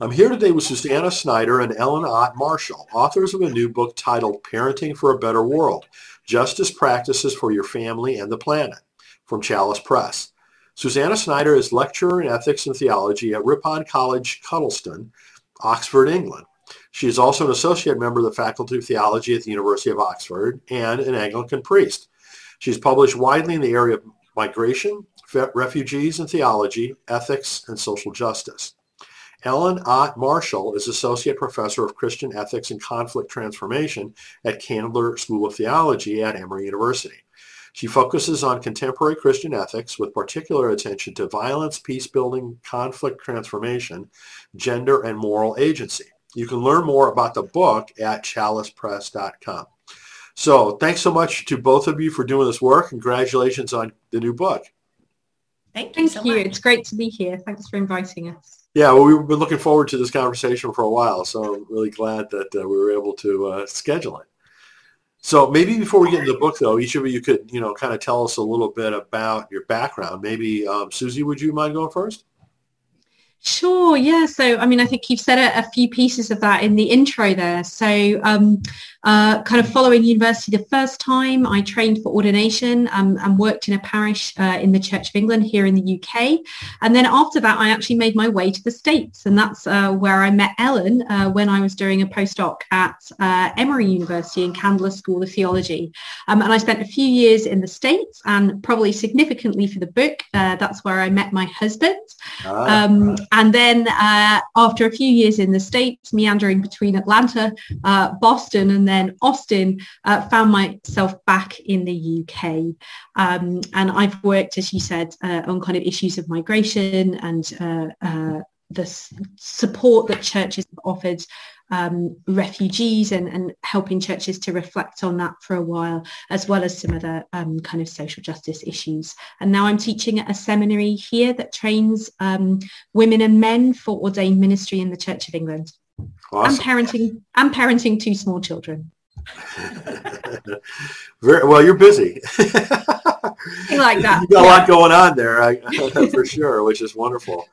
I'm here today with Susanna Snyder and Ellen Ott Marshall, authors of a new book titled Parenting for a Better World, Justice Practices for Your Family and the Planet, from Chalice Press. Susanna Snyder is lecturer in ethics and theology at Ripon College, Cuddesdon, Oxford, England. She is also an associate member of the Faculty of Theology at the University of Oxford and an Anglican priest. She's published widely in the area of migration, refugees and theology, ethics, and social justice. Ellen Ott Marshall is Associate Professor of Christian Ethics and Conflict Transformation at Candler School of Theology at Emory University. She focuses on contemporary Christian ethics with particular attention to violence, peace building, conflict transformation, gender, and moral agency. You can learn more about the book at chalicepress.com. So thanks so much to both of you for doing this work. Congratulations on the new book. Thank you. Thank so you. Much. It's great to be here. Thanks for inviting us. Yeah, well, we've been looking forward to this conversation for a while, so I'm really glad that uh, we were able to uh, schedule it. So maybe before we get into the book, though, each of you could, you know, kind of tell us a little bit about your background. Maybe um, Susie, would you mind going first? Sure. Yeah. So, I mean, I think you've said a, a few pieces of that in the intro there. So, um, uh, kind of following university the first time, I trained for ordination um, and worked in a parish uh, in the Church of England here in the UK. And then after that, I actually made my way to the States. And that's uh, where I met Ellen uh, when I was doing a postdoc at uh, Emory University in Candler School of Theology. Um, and I spent a few years in the States and probably significantly for the book, uh, that's where I met my husband. Ah. Um, and then after a few years in the States, meandering between Atlanta, Boston, and then then Austin, uh, found myself back in the UK. Um, and I've worked, as you said, uh, on kind of issues of migration and uh, uh the support that churches have offered um, refugees and, and, helping churches to reflect on that for a while, as well as some other um, kind of social justice issues. And now I'm teaching at a seminary here that trains um, women and men for ordained ministry in the Church of England. Awesome. I'm parenting. I'm parenting two small children. Very well. You're busy. like that. You got yeah. a lot going on there, I, for sure, which is wonderful.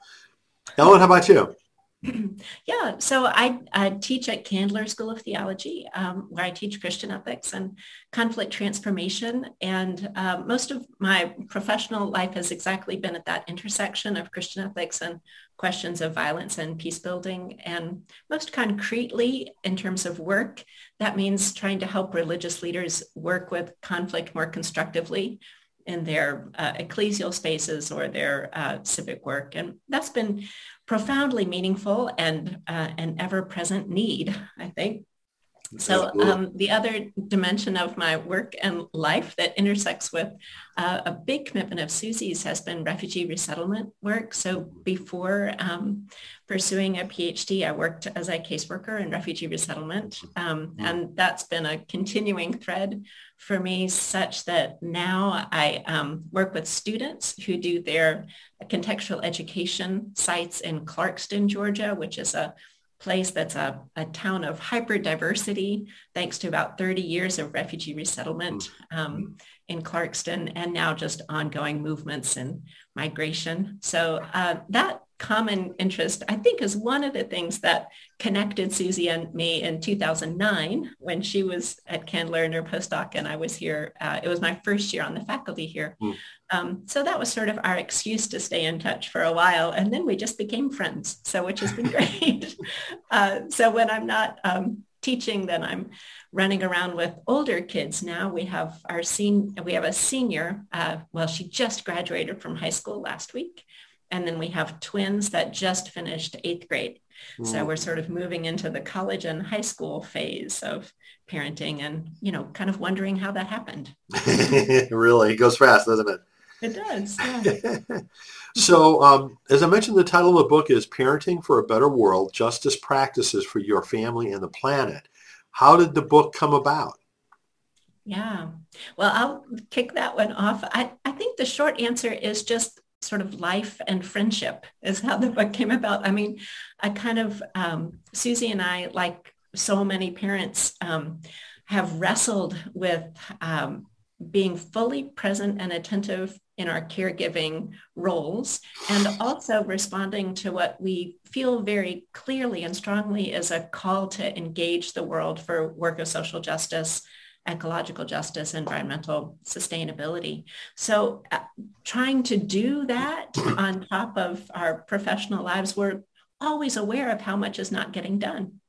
Ellen, how about you? yeah, so I, I, teach at Candler School of Theology, um, where I teach Christian ethics and conflict transformation. And uh, most of my professional life has exactly been at that intersection of Christian ethics and questions of violence and peace building. And most concretely, in terms of work, that means trying to help religious leaders work with conflict more constructively in their uh, ecclesial spaces or their uh, civic work. And that's been profoundly meaningful and uh, an ever-present need, I think. So um, the other dimension of my work and life that intersects with uh, a big commitment of Susie's has been refugee resettlement work. So before um, pursuing a PhD, I worked as a caseworker in refugee resettlement. Um, mm-hmm. and that's been a continuing thread for me such that now I um, work with students who do their contextual education sites in Clarkston, Georgia, which is a place that's a, a town of hyper diversity, thanks to about 30 years of refugee resettlement mm. um, in Clarkston and now just ongoing movements and migration. So uh, that common interest, I think, is one of the things that connected Susie and me in 2009 when she was at Candler in her postdoc and I was here. Uh, it was my first year on the faculty here. Mm. Um, so that was sort of our excuse to stay in touch for a while. And then we just became friends, so which has been great. uh, so when I'm not um, teaching, then I'm running around with older kids now. We have our sen- we have a senior. Uh, well, she just graduated from high school last week. And then we have twins that just finished eighth grade. Mm. So we're sort of moving into the college and high school phase of parenting and, you know, kind of wondering how that happened. really? It goes fast, doesn't it? It does. Yeah. so um, as I mentioned, the title of the book is Parenting for a Better World, Justice Practices for Your Family and the Planet. How did the book come about? Yeah. Well, I'll kick that one off. I, I think the short answer is just sort of life and friendship is how the book came about. I mean, I kind of, um, Susie and I, like so many parents, um, have wrestled with um, being fully present and attentive in our caregiving roles and also responding to what we feel very clearly and strongly is a call to engage the world for work of social justice ecological justice, environmental sustainability. So uh, trying to do that on top of our professional lives, we're always aware of how much is not getting done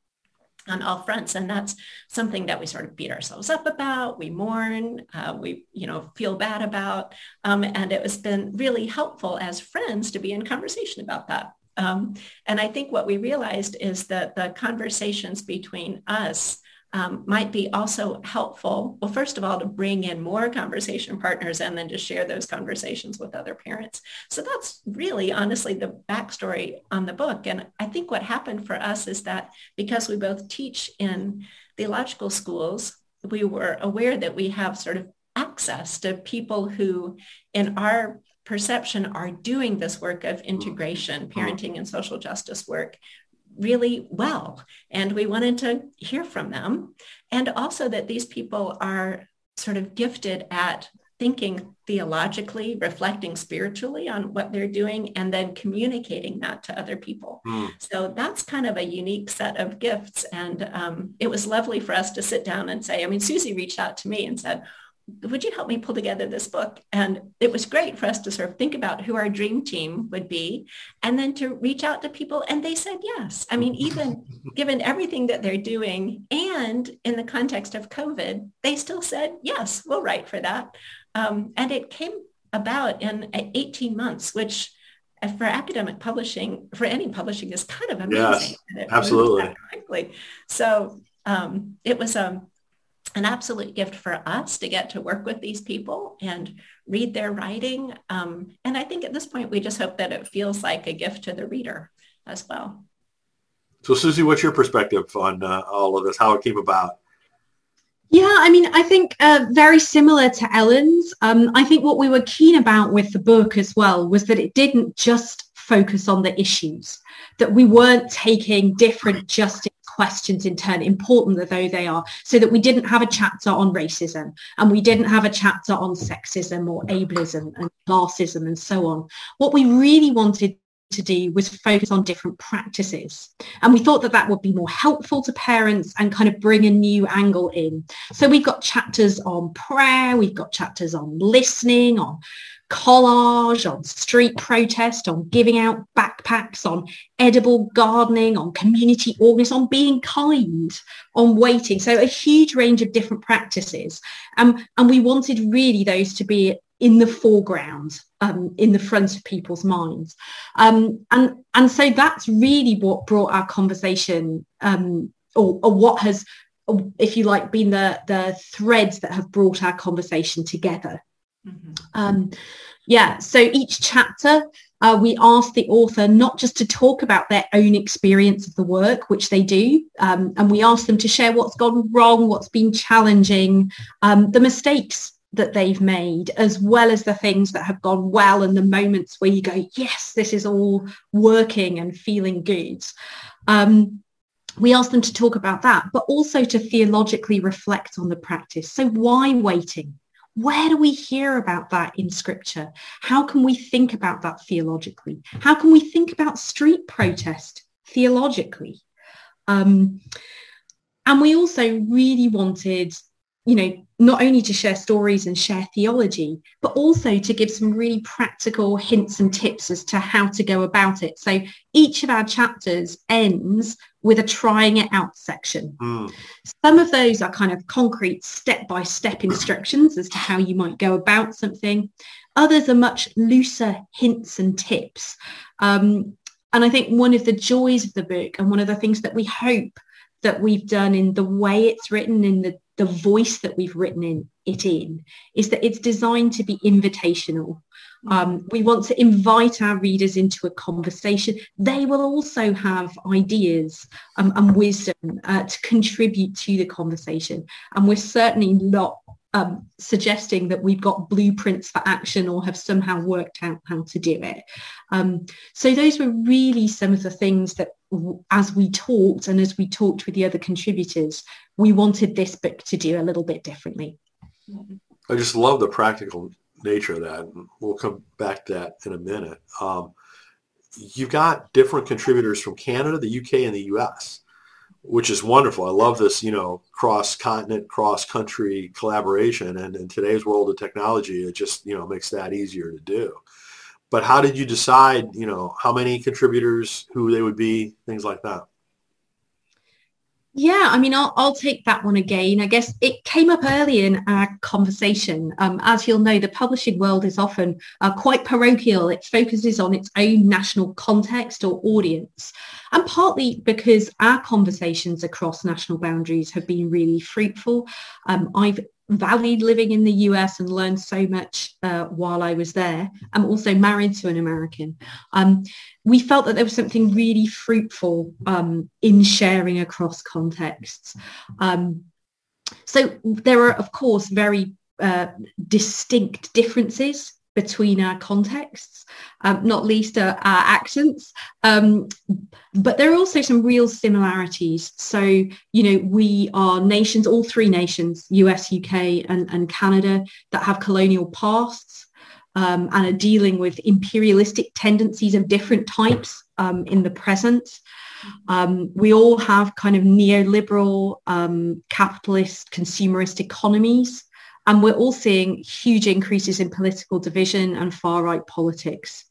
on all fronts. And that's something that we sort of beat ourselves up about. We mourn, uh, we, you know, feel bad about. Um, and it has been really helpful as friends to be in conversation about that. Um, and I think what we realized is that the conversations between us um, might be also helpful. Well, first of all, to bring in more conversation partners and then to share those conversations with other parents. So that's really honestly the backstory on the book. And I think what happened for us is that because we both teach in theological schools, we were aware that we have sort of access to people who in our perception are doing this work of integration, parenting and social justice work really well. And we wanted to hear from them. And also that these people are sort of gifted at thinking theologically, reflecting spiritually on what they're doing, and then communicating that to other people. Mm. So that's kind of a unique set of gifts. And um, it was lovely for us to sit down and say, I mean, Susie reached out to me and said, would you help me pull together this book? And it was great for us to sort of think about who our dream team would be and then to reach out to people. And they said yes. I mean, even given everything that they're doing and in the context of COVID, they still said, yes, we'll write for that. Um, and it came about in 18 months, which for academic publishing, for any publishing is kind of amazing. Yes, absolutely. Quickly. So um, it was a, um, an absolute gift for us to get to work with these people and read their writing. Um, and I think at this point, we just hope that it feels like a gift to the reader as well. So Susie, what's your perspective on uh, all of this, how it came about? Yeah, I mean, I think uh, very similar to Ellen's. Um, I think what we were keen about with the book as well was that it didn't just focus on the issues, that we weren't taking different justice questions in turn, important though they are, so that we didn't have a chapter on racism and we didn't have a chapter on sexism or ableism and classism and so on. What we really wanted to do was focus on different practices. And we thought that that would be more helpful to parents and kind of bring a new angle in. So we've got chapters on prayer, we've got chapters on listening, on collage, on street protest, on giving out backpacks, on edible gardening, on community organism, on being kind, on waiting. So a huge range of different practices. Um, and we wanted really those to be in the foreground, um, in the front of people's minds. Um, and, and so that's really what brought our conversation um, or, or what has, if you like, been the, the threads that have brought our conversation together. Mm-hmm. Um, yeah, so each chapter, uh, we ask the author not just to talk about their own experience of the work, which they do, um, and we ask them to share what's gone wrong, what's been challenging, um, the mistakes that they've made, as well as the things that have gone well and the moments where you go, yes, this is all working and feeling good. Um, we ask them to talk about that, but also to theologically reflect on the practice. So why waiting? Where do we hear about that in scripture? How can we think about that theologically? How can we think about street protest theologically? Um, and we also really wanted, you know, not only to share stories and share theology, but also to give some really practical hints and tips as to how to go about it. So each of our chapters ends with a trying it out section. Mm. Some of those are kind of concrete step-by-step instructions as to how you might go about something. Others are much looser hints and tips. Um, and I think one of the joys of the book and one of the things that we hope that we've done in the way it's written, in the, the voice that we've written in, it in, is that it's designed to be invitational. Um, we want to invite our readers into a conversation. They will also have ideas um, and wisdom uh, to contribute to the conversation. And we're certainly not um, suggesting that we've got blueprints for action or have somehow worked out how to do it. Um, so those were really some of the things that as we talked and as we talked with the other contributors, we wanted this book to do a little bit differently. I just love the practical nature of that. We'll come back to that in a minute. Um, you've got different contributors from Canada, the UK, and the US, which is wonderful. I love this, you know, cross-continent, cross-country collaboration. And in today's world of technology, it just, you know, makes that easier to do. But how did you decide, you know, how many contributors, who they would be, things like that? Yeah, I mean, I'll, I'll take that one again. I guess it came up early in our conversation. Um, as you'll know, the publishing world is often uh, quite parochial. It focuses on its own national context or audience. And partly because our conversations across national boundaries have been really fruitful. Um, I've valued living in the US and learned so much uh, while I was there. I'm also married to an American. Um, we felt that there was something really fruitful um, in sharing across contexts. Um, so there are, of course, very uh, distinct differences between our contexts, um, not least our, our accents. Um, but there are also some real similarities. So, you know, we are nations, all three nations, US, UK and, and Canada, that have colonial pasts um, and are dealing with imperialistic tendencies of different types um, in the present. Um, we all have kind of neoliberal, um, capitalist, consumerist economies and we're all seeing huge increases in political division and far-right politics.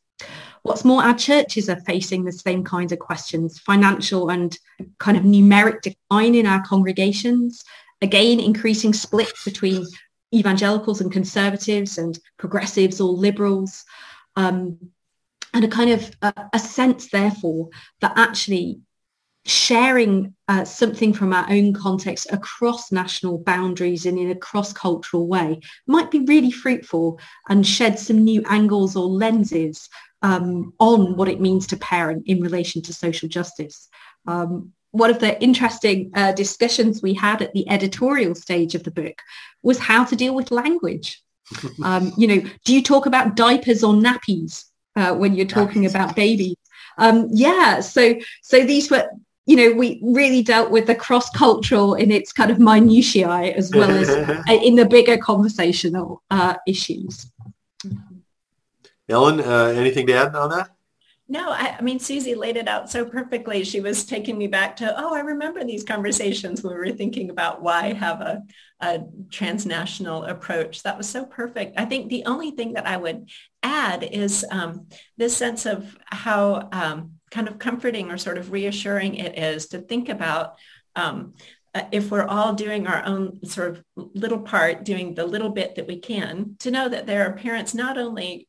What's more, our churches are facing the same kinds of questions, financial and kind of numeric decline in our congregations, again, increasing splits between evangelicals and conservatives and progressives or liberals, um, and a kind of a, a sense, therefore, that actually sharing uh, something from our own context across national boundaries and in a cross-cultural way might be really fruitful and shed some new angles or lenses um, on what it means to parent in relation to social justice. Um, one of the interesting uh, discussions we had at the editorial stage of the book was how to deal with language. um, you know, do you talk about diapers or nappies uh, when you're talking about babies? Um, yeah, so so these were you know, we really dealt with the cross-cultural in its kind of minutiae as well as in the bigger conversational uh, issues. Ellen, uh, anything to add on that? No, I, I, mean, Susie laid it out so perfectly. She was taking me back to, oh, I remember these conversations when we were thinking about why have a, a transnational approach. That was so perfect. I think the only thing that I would add is um, this sense of how um, kind of comforting or sort of reassuring it is to think about um, uh, if we're all doing our own sort of little part, doing the little bit that we can, to know that there are parents not only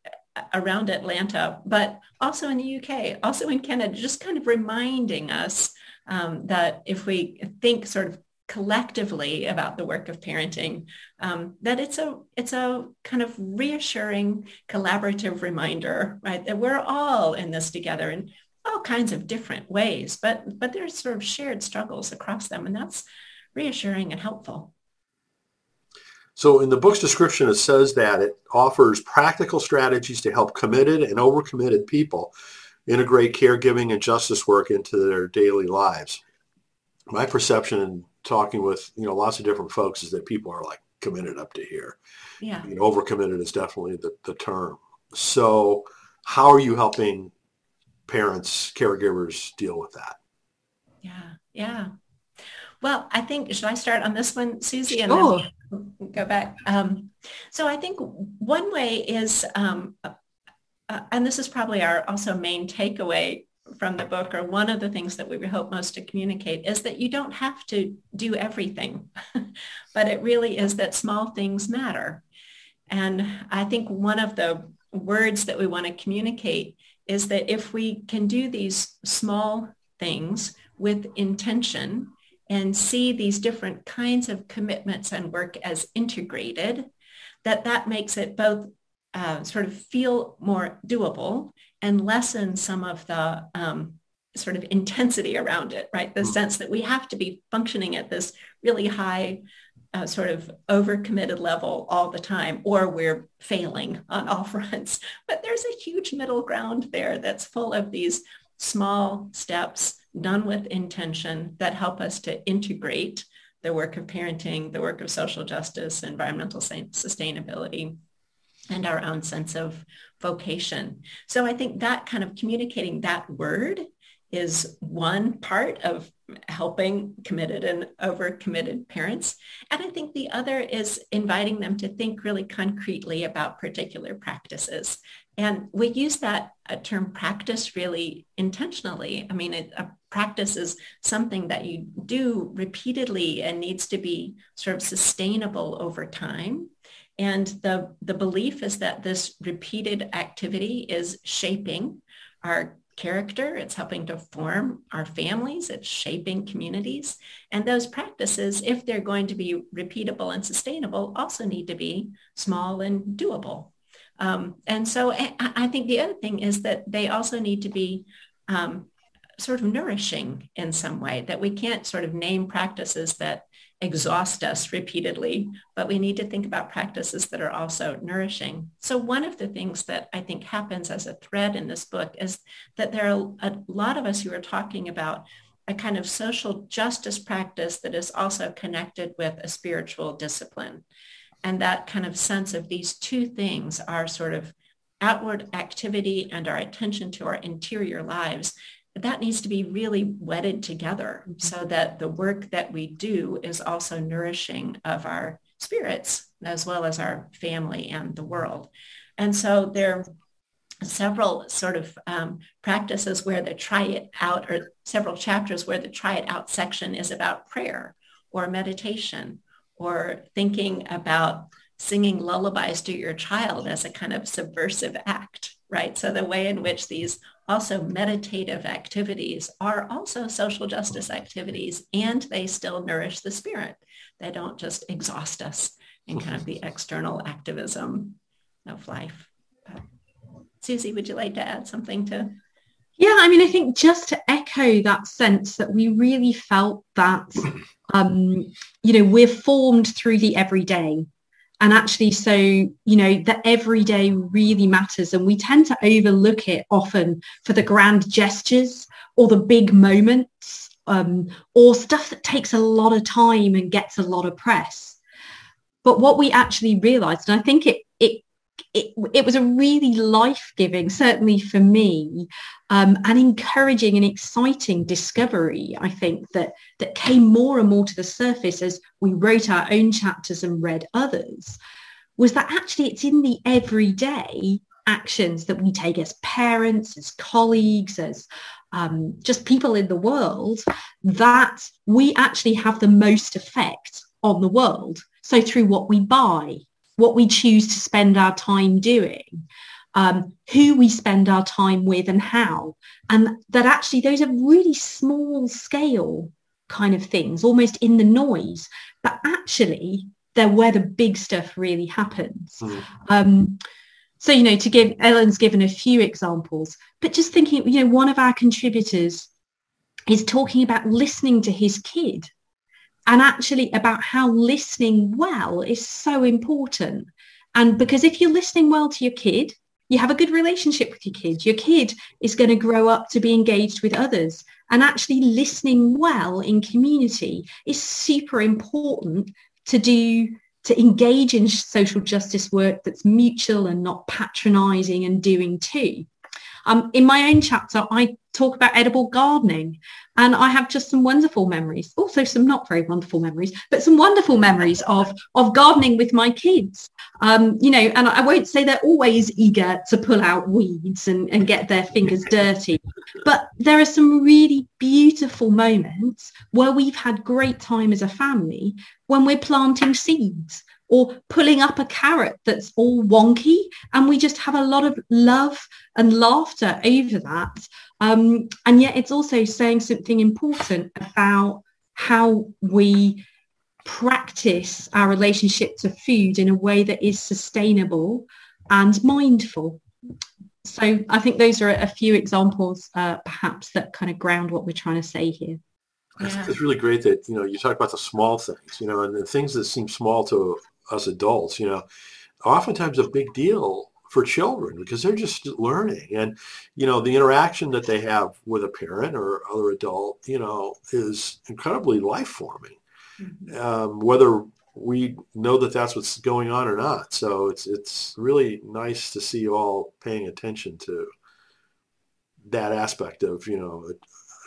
around Atlanta, but also in the UK, also in Canada, just kind of reminding us um, that if we think sort of collectively about the work of parenting, um, that it's a it's a kind of reassuring, collaborative reminder, right, that we're all in this together. And all kinds of different ways, but but there's sort of shared struggles across them, and that's reassuring and helpful. So in the book's description, it says that it offers practical strategies to help committed and overcommitted people integrate caregiving and justice work into their daily lives. My perception in talking with, you know, lots of different folks is that people are like committed up to here. Yeah. You know, overcommitted is definitely the, the term. So how are you helping parents, caregivers deal with that? Yeah, yeah. Well, I think, should I start on this one, Susie? And oh. then go back. Um, so I think one way is, um, uh, uh, and this is probably our also main takeaway from the book, or one of the things that we hope most to communicate, is that you don't have to do everything, but it really is that small things matter. And I think one of the words that we want to communicate is that if we can do these small things with intention and see these different kinds of commitments and work as integrated, that that makes it both uh, sort of feel more doable and lessen some of the um, sort of intensity around it, right? The mm. sense that we have to be functioning at this really high uh, sort of overcommitted level all the time, or we're failing on all fronts. But there's a huge middle ground there that's full of these small steps done with intention that help us to integrate the work of parenting, the work of social justice, environmental sustainability. and our own sense of vocation. So I think that kind of communicating that word is one part of helping committed and overcommitted parents. And I think the other is inviting them to think really concretely about particular practices. And we use that uh, term practice really intentionally. I mean, it, a practice is something that you do repeatedly and needs to be sort of sustainable over time. And the, the belief is that this repeated activity is shaping our character. It's helping to form our families. It's shaping communities. And those practices, if they're going to be repeatable and sustainable, also need to be small and doable. Um, and so I think the other thing is that they also need to be um, sort of nourishing in some way, that we can't sort of name practices that exhaust us repeatedly, but we need to think about practices that are also nourishing. So one of the things that I think happens as a thread in this book is that there are a lot of us who are talking about a kind of social justice practice that is also connected with a spiritual discipline. And that kind of sense of these two things are sort of outward activity and our attention to our interior lives that needs to be really wedded together so that the work that we do is also nourishing of our spirits as well as our family and the world. And so there are several sort of um, practices where the try it out or several chapters where the try it out section is about prayer or meditation or thinking about singing lullabies to your child as a kind of subversive act, right? So the way in which these also meditative activities are also social justice activities and they still nourish the spirit. They don't just exhaust us in kind of the external activism of life. But, Susie, would you like to add something to? Yeah, I mean, I think just to echo that sense that we really felt that, um, you know, we're formed through the everyday and actually so you know the everyday really matters. And we tend to overlook it often for the grand gestures or the big moments um, or stuff that takes a lot of time and gets a lot of press. But what we actually realized and i think it it it, was a really life-giving, certainly for me, um, an encouraging and exciting discovery, I think, that, that came more and more to the surface as we wrote our own chapters and read others, was that actually it's in the everyday actions that we take as parents, as colleagues, as um, just people in the world, that we actually have the most effect on the world. So through what we buy, what we choose to spend our time doing, um, who we spend our time with and how. And that actually those are really small scale kind of things, almost in the noise, but actually they're where the big stuff really happens. Mm. Um, so, you know, to give, Ellen's given a few examples, but just thinking, you know, one of our contributors is talking about listening to his kid and actually about how listening well is so important. And because if you're listening well to your kid, you have a good relationship with your kid. Your kid is going to grow up to be engaged with others. And actually listening well in community is super important to do to engage in social justice work that's mutual and not patronizing and doing too. Um, in my own chapter, I talk about edible gardening and I have just some wonderful memories, also some not very wonderful memories, but some wonderful memories of, of gardening with my kids. Um, you know, and I won't say they're always eager to pull out weeds and, and get their fingers dirty, but there are some really beautiful moments where we've had great time as a family when we're planting seeds or pulling up a carrot that's all wonky. And we just have a lot of love and laughter over that. Um, and yet it's also saying something important about how we practice our relationship to food in a way that is sustainable and mindful. So i think those are a few examples uh, perhaps that kind of ground what we're trying to say here. Yeah. It's really great that you know you talk about the small things, you know, and the things that seem small to us adults, you know, oftentimes a big deal for children because they're just learning and you know the interaction that they have with a parent or other adult you know is incredibly life forming mm-hmm. um, whether we know that that's what's going on or not. So it's it's really nice to see you all paying attention to that aspect of you know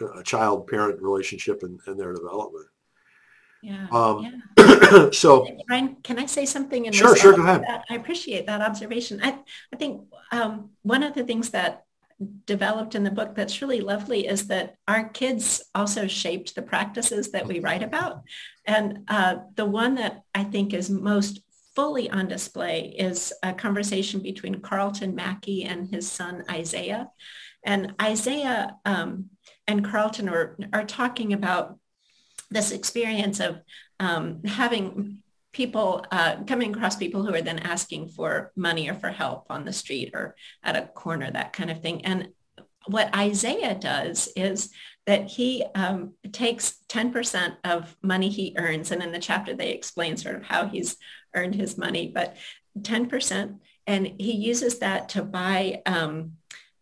a, a child parent relationship and, and their development. Yeah. Um, yeah. so Brian, can I say something? In Sure, sure, go ahead. That? I appreciate that observation. I, I think um, one of the things that developed in the book that's really lovely is that our kids also shaped the practices that we write about. And uh, the one that I think is most fully on display is a conversation between Carlton Mackey and his son Isaiah. And Isaiah um, and Carlton are, are talking about this experience of um, having people uh, coming across people who are then asking for money or for help on the street or at a corner, that kind of thing. And what Isaiah does is that he um, takes 10% of money he earns. And in the chapter, they explain sort of how he's earned his money, but 10%. And he uses that to buy um,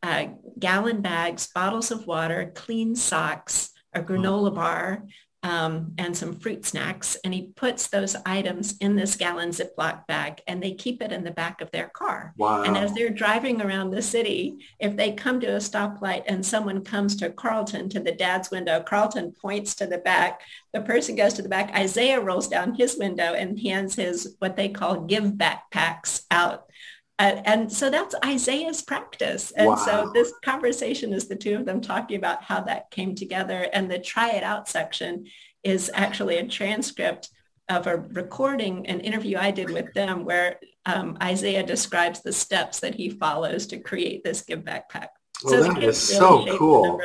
uh, gallon bags, bottles of water, clean socks, a granola bar, um, and some fruit snacks. And he puts those items in this gallon Ziploc bag and they keep it in the back of their car. wow. And as they're driving around the city, if they come to a stoplight and someone comes to Carlton to the dad's window, Carlton points to the back. The person goes to the back. Isaiah rolls down his window and hands his what they call give backpacks out. Uh, and so that's Isaiah's practice. And Wow. so this conversation is the two of them talking about how that came together. And the try it out section is actually a transcript of a recording, an interview I did with them where um, Isaiah describes the steps that he follows to create this give backpack. Well, the that is really so cool.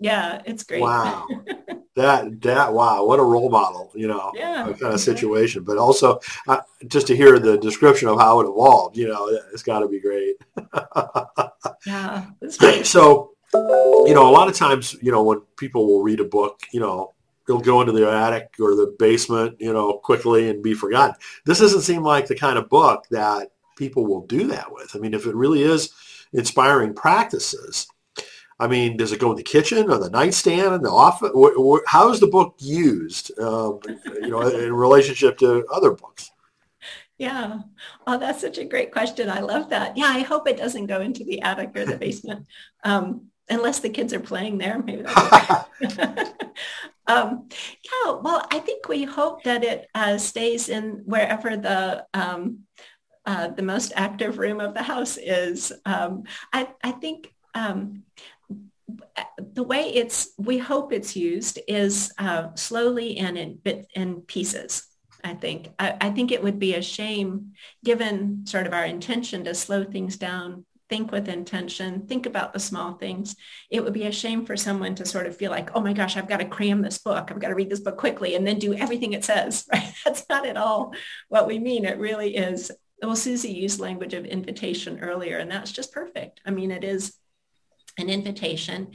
Yeah, it's great. Wow. that that wow, what a role model, you know, Yeah, kind of exactly. situation. But also, uh, just to hear the description of how it evolved, you know, it's got to be great. Yeah, great. so, you know, a lot of times, you know, when people will read a book, you know, they'll go into the attic or the basement, you know, quickly and be forgotten. This doesn't seem like the kind of book that people will do that with. I mean, if it really is inspiring practices, I mean, does it go in the kitchen or the nightstand in the office? How is the book used, um, you know, in relationship to other books? Yeah. Oh, that's such a great question. I love that. Yeah, I hope it doesn't go into the attic or the basement, um, unless the kids are playing there. Maybe that's um, yeah. Well, I think we hope that it uh, stays in wherever the um, uh, the most active room of the house is. Um, I, I think um, the way it's we hope it's used is uh, slowly and in in pieces. I think. I, I think it would be a shame, given sort of our intention to slow things down, think with intention, think about the small things. It would be a shame for someone to sort of feel like, oh my gosh, I've got to cram this book. I've got to read this book quickly and then do everything it says. Right? That's not at all what we mean. It really is. Well, Susie used language of invitation earlier, and that's just perfect. I mean, it is an invitation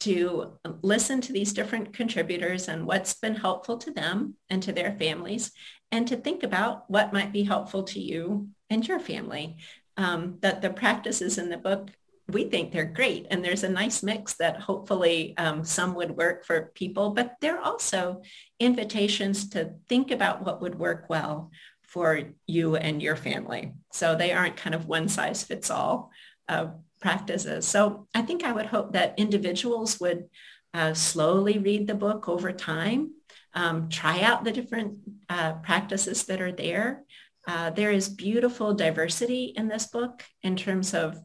to listen to these different contributors and what's been helpful to them and to their families, and to think about what might be helpful to you and your family. Um, that the practices in the book, we think they're great, and there's a nice mix that hopefully um, some would work for people, but they're also invitations to think about what would work well for you and your family. So they aren't kind of one size fits all uh, practices. So I think I would hope that individuals would uh, slowly read the book over time, um, try out the different uh, practices that are there. Uh, there is beautiful diversity in this book in terms of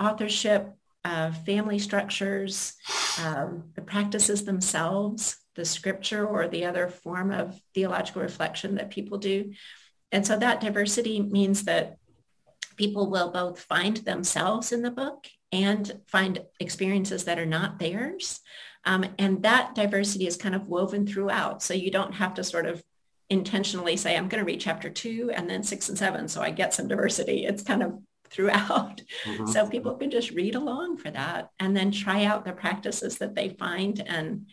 authorship, uh, family structures, um, the practices themselves, the scripture or the other form of theological reflection that people do. And so that diversity means that people will both find themselves in the book and find experiences that are not theirs. Um, and that diversity is kind of woven throughout. So you don't have to sort of intentionally say, I'm going to read chapter two and then six and seven. So I get some diversity. It's kind of throughout. Mhm. So people can just read along for that and then try out the practices that they find and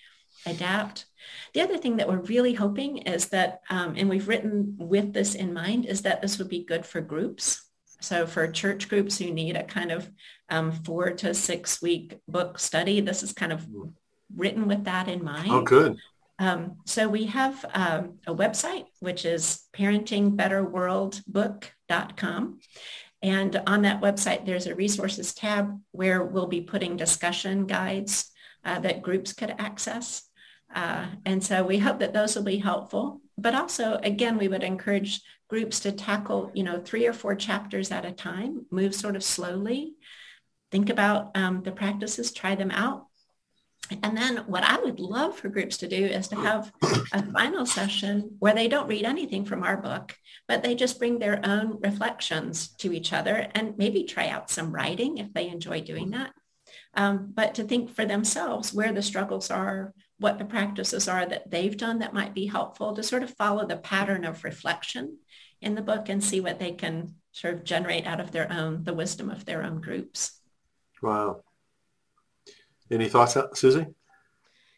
adapt. The other thing that we're really hoping is that, um, and we've written with this in mind, is that this would be good for groups. So for church groups who need a kind of um, four to six week book study, this is kind of written with that in mind. Oh, good. Um, so we have um, a website, which is parentingbetterworldbook.com. And on that website, there's a resources tab where we'll be putting discussion guides uh, that groups could access. Uh, and so we hope that those will be helpful. But also, again, we would encourage groups to tackle, you know, three or four chapters at a time, move sort of slowly, think about um, the practices, try them out, and then what I would love for groups to do is to have a final session where they don't read anything from our book, but they just bring their own reflections to each other and maybe try out some writing if they enjoy doing that. Um, but to think for themselves where the struggles are, what the practices are that they've done that might be helpful to sort of follow the pattern of reflection in the book and see what they can sort of generate out of their own, the wisdom of their own groups. Wow. Any thoughts, Susie?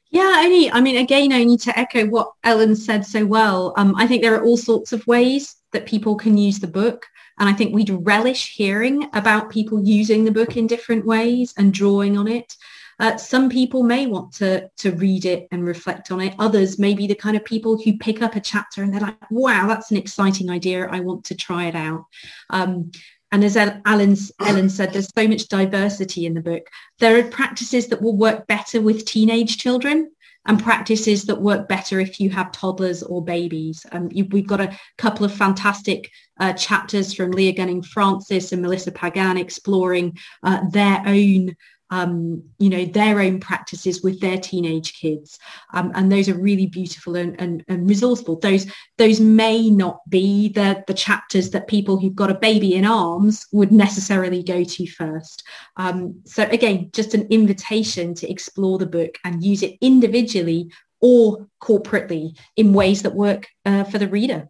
Yeah, only, I mean, again, I need to echo what Ellen said so well. Um, I think there are all sorts of ways that people can use the book. And I think we'd relish hearing about people using the book in different ways and drawing on it. Uh, some people may want to, to read it and reflect on it. Others may be the kind of people who pick up a chapter and they're like, wow, that's an exciting idea. I want to try it out. Um, and as Alan's, Ellen said, there's so much diversity in the book. There are practices that will work better with teenage children and practices that work better if you have toddlers or babies. Um, you, we've got a couple of fantastic uh, chapters from Leah Gunning Francis and Melissa Pagan exploring uh, their own um, you know, their own practices with their teenage kids. Um, and those are really beautiful and, and, and, resourceful. Those those may not be the, the chapters that people who've got a baby in arms would necessarily go to first. Um, so again, just an invitation to explore the book and use it individually or corporately in ways that work uh, for the reader.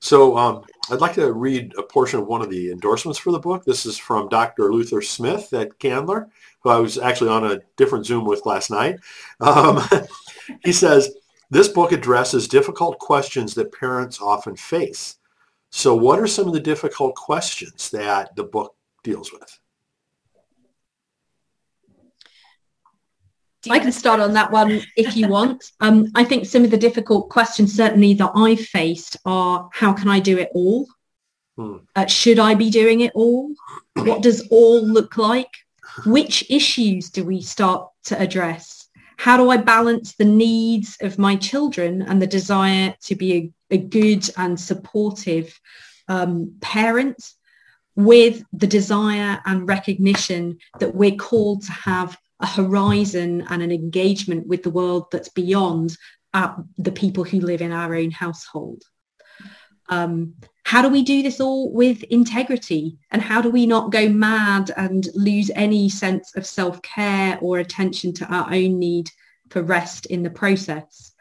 So um, I'd like to read a portion of one of the endorsements for the book. This is from Dr. Luther Smith at Candler, who I was actually on a different Zoom with last night. Um, he says, this book addresses difficult questions that parents often face. So what are some of the difficult questions that the book deals with? I can start on that one if you want. Um, I think some of the difficult questions certainly that I've faced are how can I do it all? Hmm. Uh, should I be doing it all? What does all look like? Which issues do we start to address? How do I balance the needs of my children and the desire to be a, a good and supportive um, parent with the desire and recognition that we're called to have a horizon and an engagement with the world that's beyond uh, the people who live in our own household. Um, how do we do this all with integrity? And how do we not go mad and lose any sense of self-care or attention to our own need for rest in the process?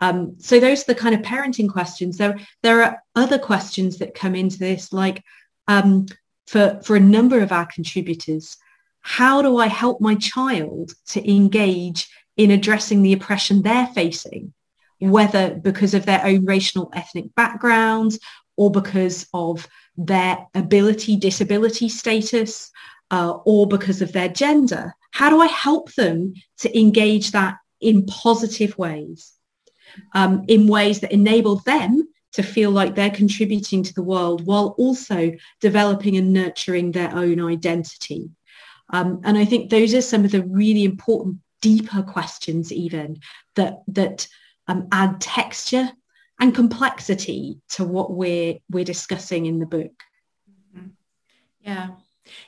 Um, so those are the kind of parenting questions. There, there are other questions that come into this, like um, for, for a number of our contributors, how do I help my child to engage in addressing the oppression they're facing, whether because of their own racial ethnic backgrounds or because of their ability, disability status, uh, or because of their gender? How do I help them to engage that in positive ways, um, in ways that enable them to feel like they're contributing to the world while also developing and nurturing their own identity? Um, and I think those are some of the really important deeper questions even that that um, add texture and complexity to what we're we're discussing in the book. Mm-hmm. Yeah.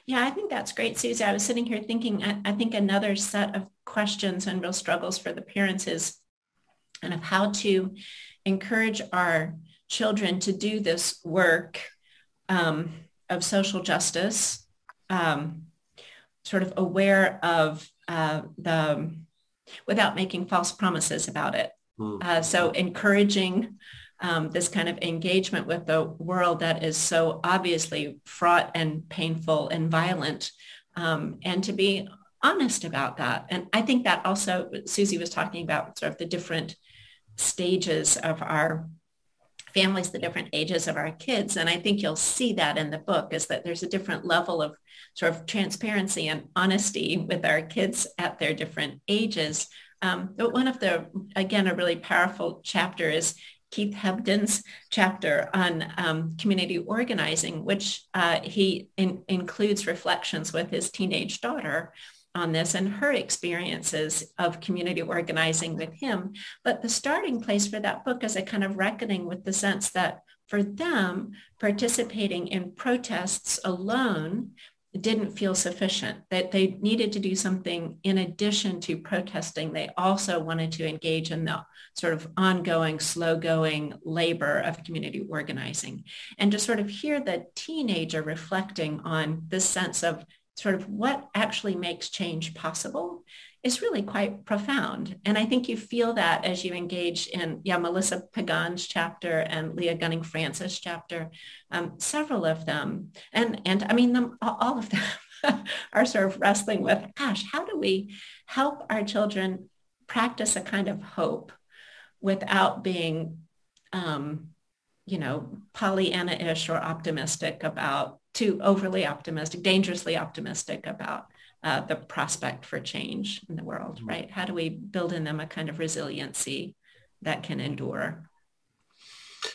Yeah, I think that's great, Susie. I was sitting here thinking, I, I think another set of questions and real struggles for the parents is and of how to encourage our children to do this work um, of social justice um, sort of aware of uh, the, without making false promises about it. Mm. Uh, so encouraging um, this kind of engagement with the world that is so obviously fraught and painful and violent um, and to be honest about that. And I think that also Susie was talking about sort of the different stages of our families, the different ages of our kids. And I think you'll see that in the book is that there's a different level of sort of transparency and honesty with our kids at their different ages um, one of the, again, a really powerful chapter is Keith Hebden's chapter on um, community organizing, which uh, he in, includes reflections with his teenage daughter on this and her experiences of community organizing with him. But the starting place for that book is a kind of reckoning with the sense that for them, participating in protests alone didn't feel sufficient, that they needed to do something in addition to protesting. They also wanted to engage in the sort of ongoing, slow-going labor of community organizing. And to sort of hear the teenager reflecting on this sense of sort of what actually makes change possible is really quite profound. And I think you feel that as you engage in, yeah, Melissa Pagan's chapter and Leah Gunning Francis chapter, um, several of them, and, and I mean, them, all of them are sort of wrestling with, gosh, how do we help our children practice a kind of hope without being, um, you know, Pollyanna-ish or optimistic about, too overly optimistic, dangerously optimistic about uh, the prospect for change in the world, mm-hmm. right? How do we build in them a kind of resiliency that can endure?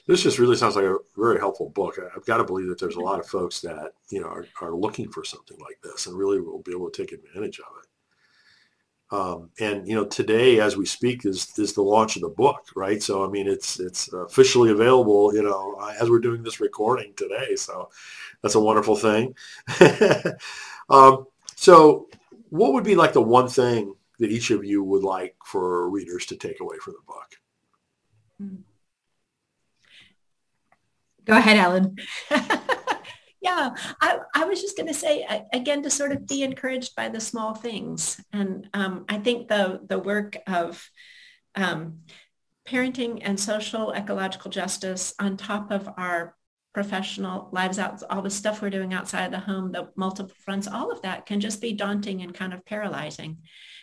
This just really sounds like a very helpful book. I've got to believe that there's a lot of folks that you know are, are looking for something like this and really will be able to take advantage of it. Um, and you know, today as we speak is is the launch of the book, right? So I mean, it's it's officially available. You know, as we're doing this recording today, so that's a wonderful thing. um, so what would be like the one thing that each of you would like for readers to take away from the book? Go ahead, Ellen. yeah, I, I was just going to say, again, to sort of be encouraged by the small things. And um, I think the, the work of um, parenting and social ecological justice on top of our professional lives out, all the stuff we're doing outside the home, the multiple fronts, all of that can just be daunting and kind of paralyzing.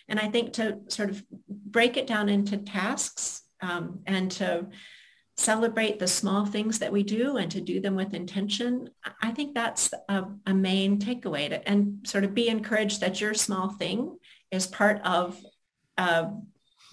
And I think to sort of break it down into tasks um, and to celebrate the small things that we do and to do them with intention, I think that's a, a main takeaway to, and sort of be encouraged that your small thing is part of a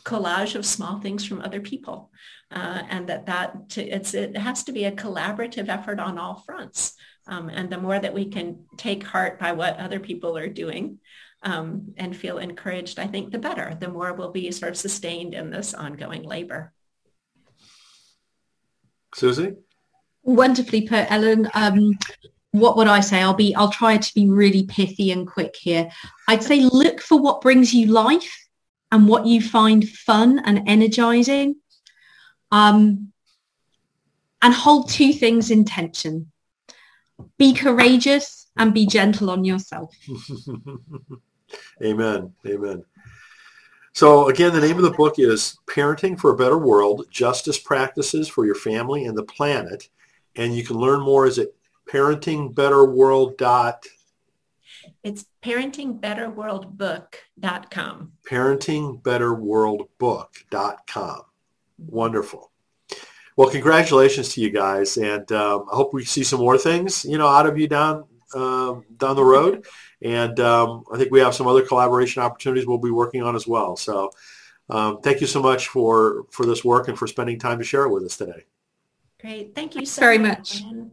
collage of small things from other people uh, and that that to, it's it has to be a collaborative effort on all fronts. Um, and the more that we can take heart by what other people are doing um, and feel encouraged, I think the better. The more we'll be sort of sustained in this ongoing labor. Susie? Wonderfully put, Ellen. Um, what would I say? I'll be, I'll try to be really pithy and quick here. I'd say look for what brings you life and what you find fun and energizing um, and hold two things in tension. Be courageous and be gentle on yourself. Amen. Amen. So again, the name of the book is Parenting for a Better World, Justice Practices for Your Family and the Planet. And you can learn more is at parentingbetterworld. Dot, it's parentingbetterworldbook.com. Parentingbetterworldbook.com. Wonderful. Well, congratulations to you guys, and um, I hope we see some more things, you know, out of you down um, down the road. And um, I think we have some other collaboration opportunities we'll be working on as well. So, um, thank you so much for for this work and for spending time to share it with us today. Great, thank you so very much. much.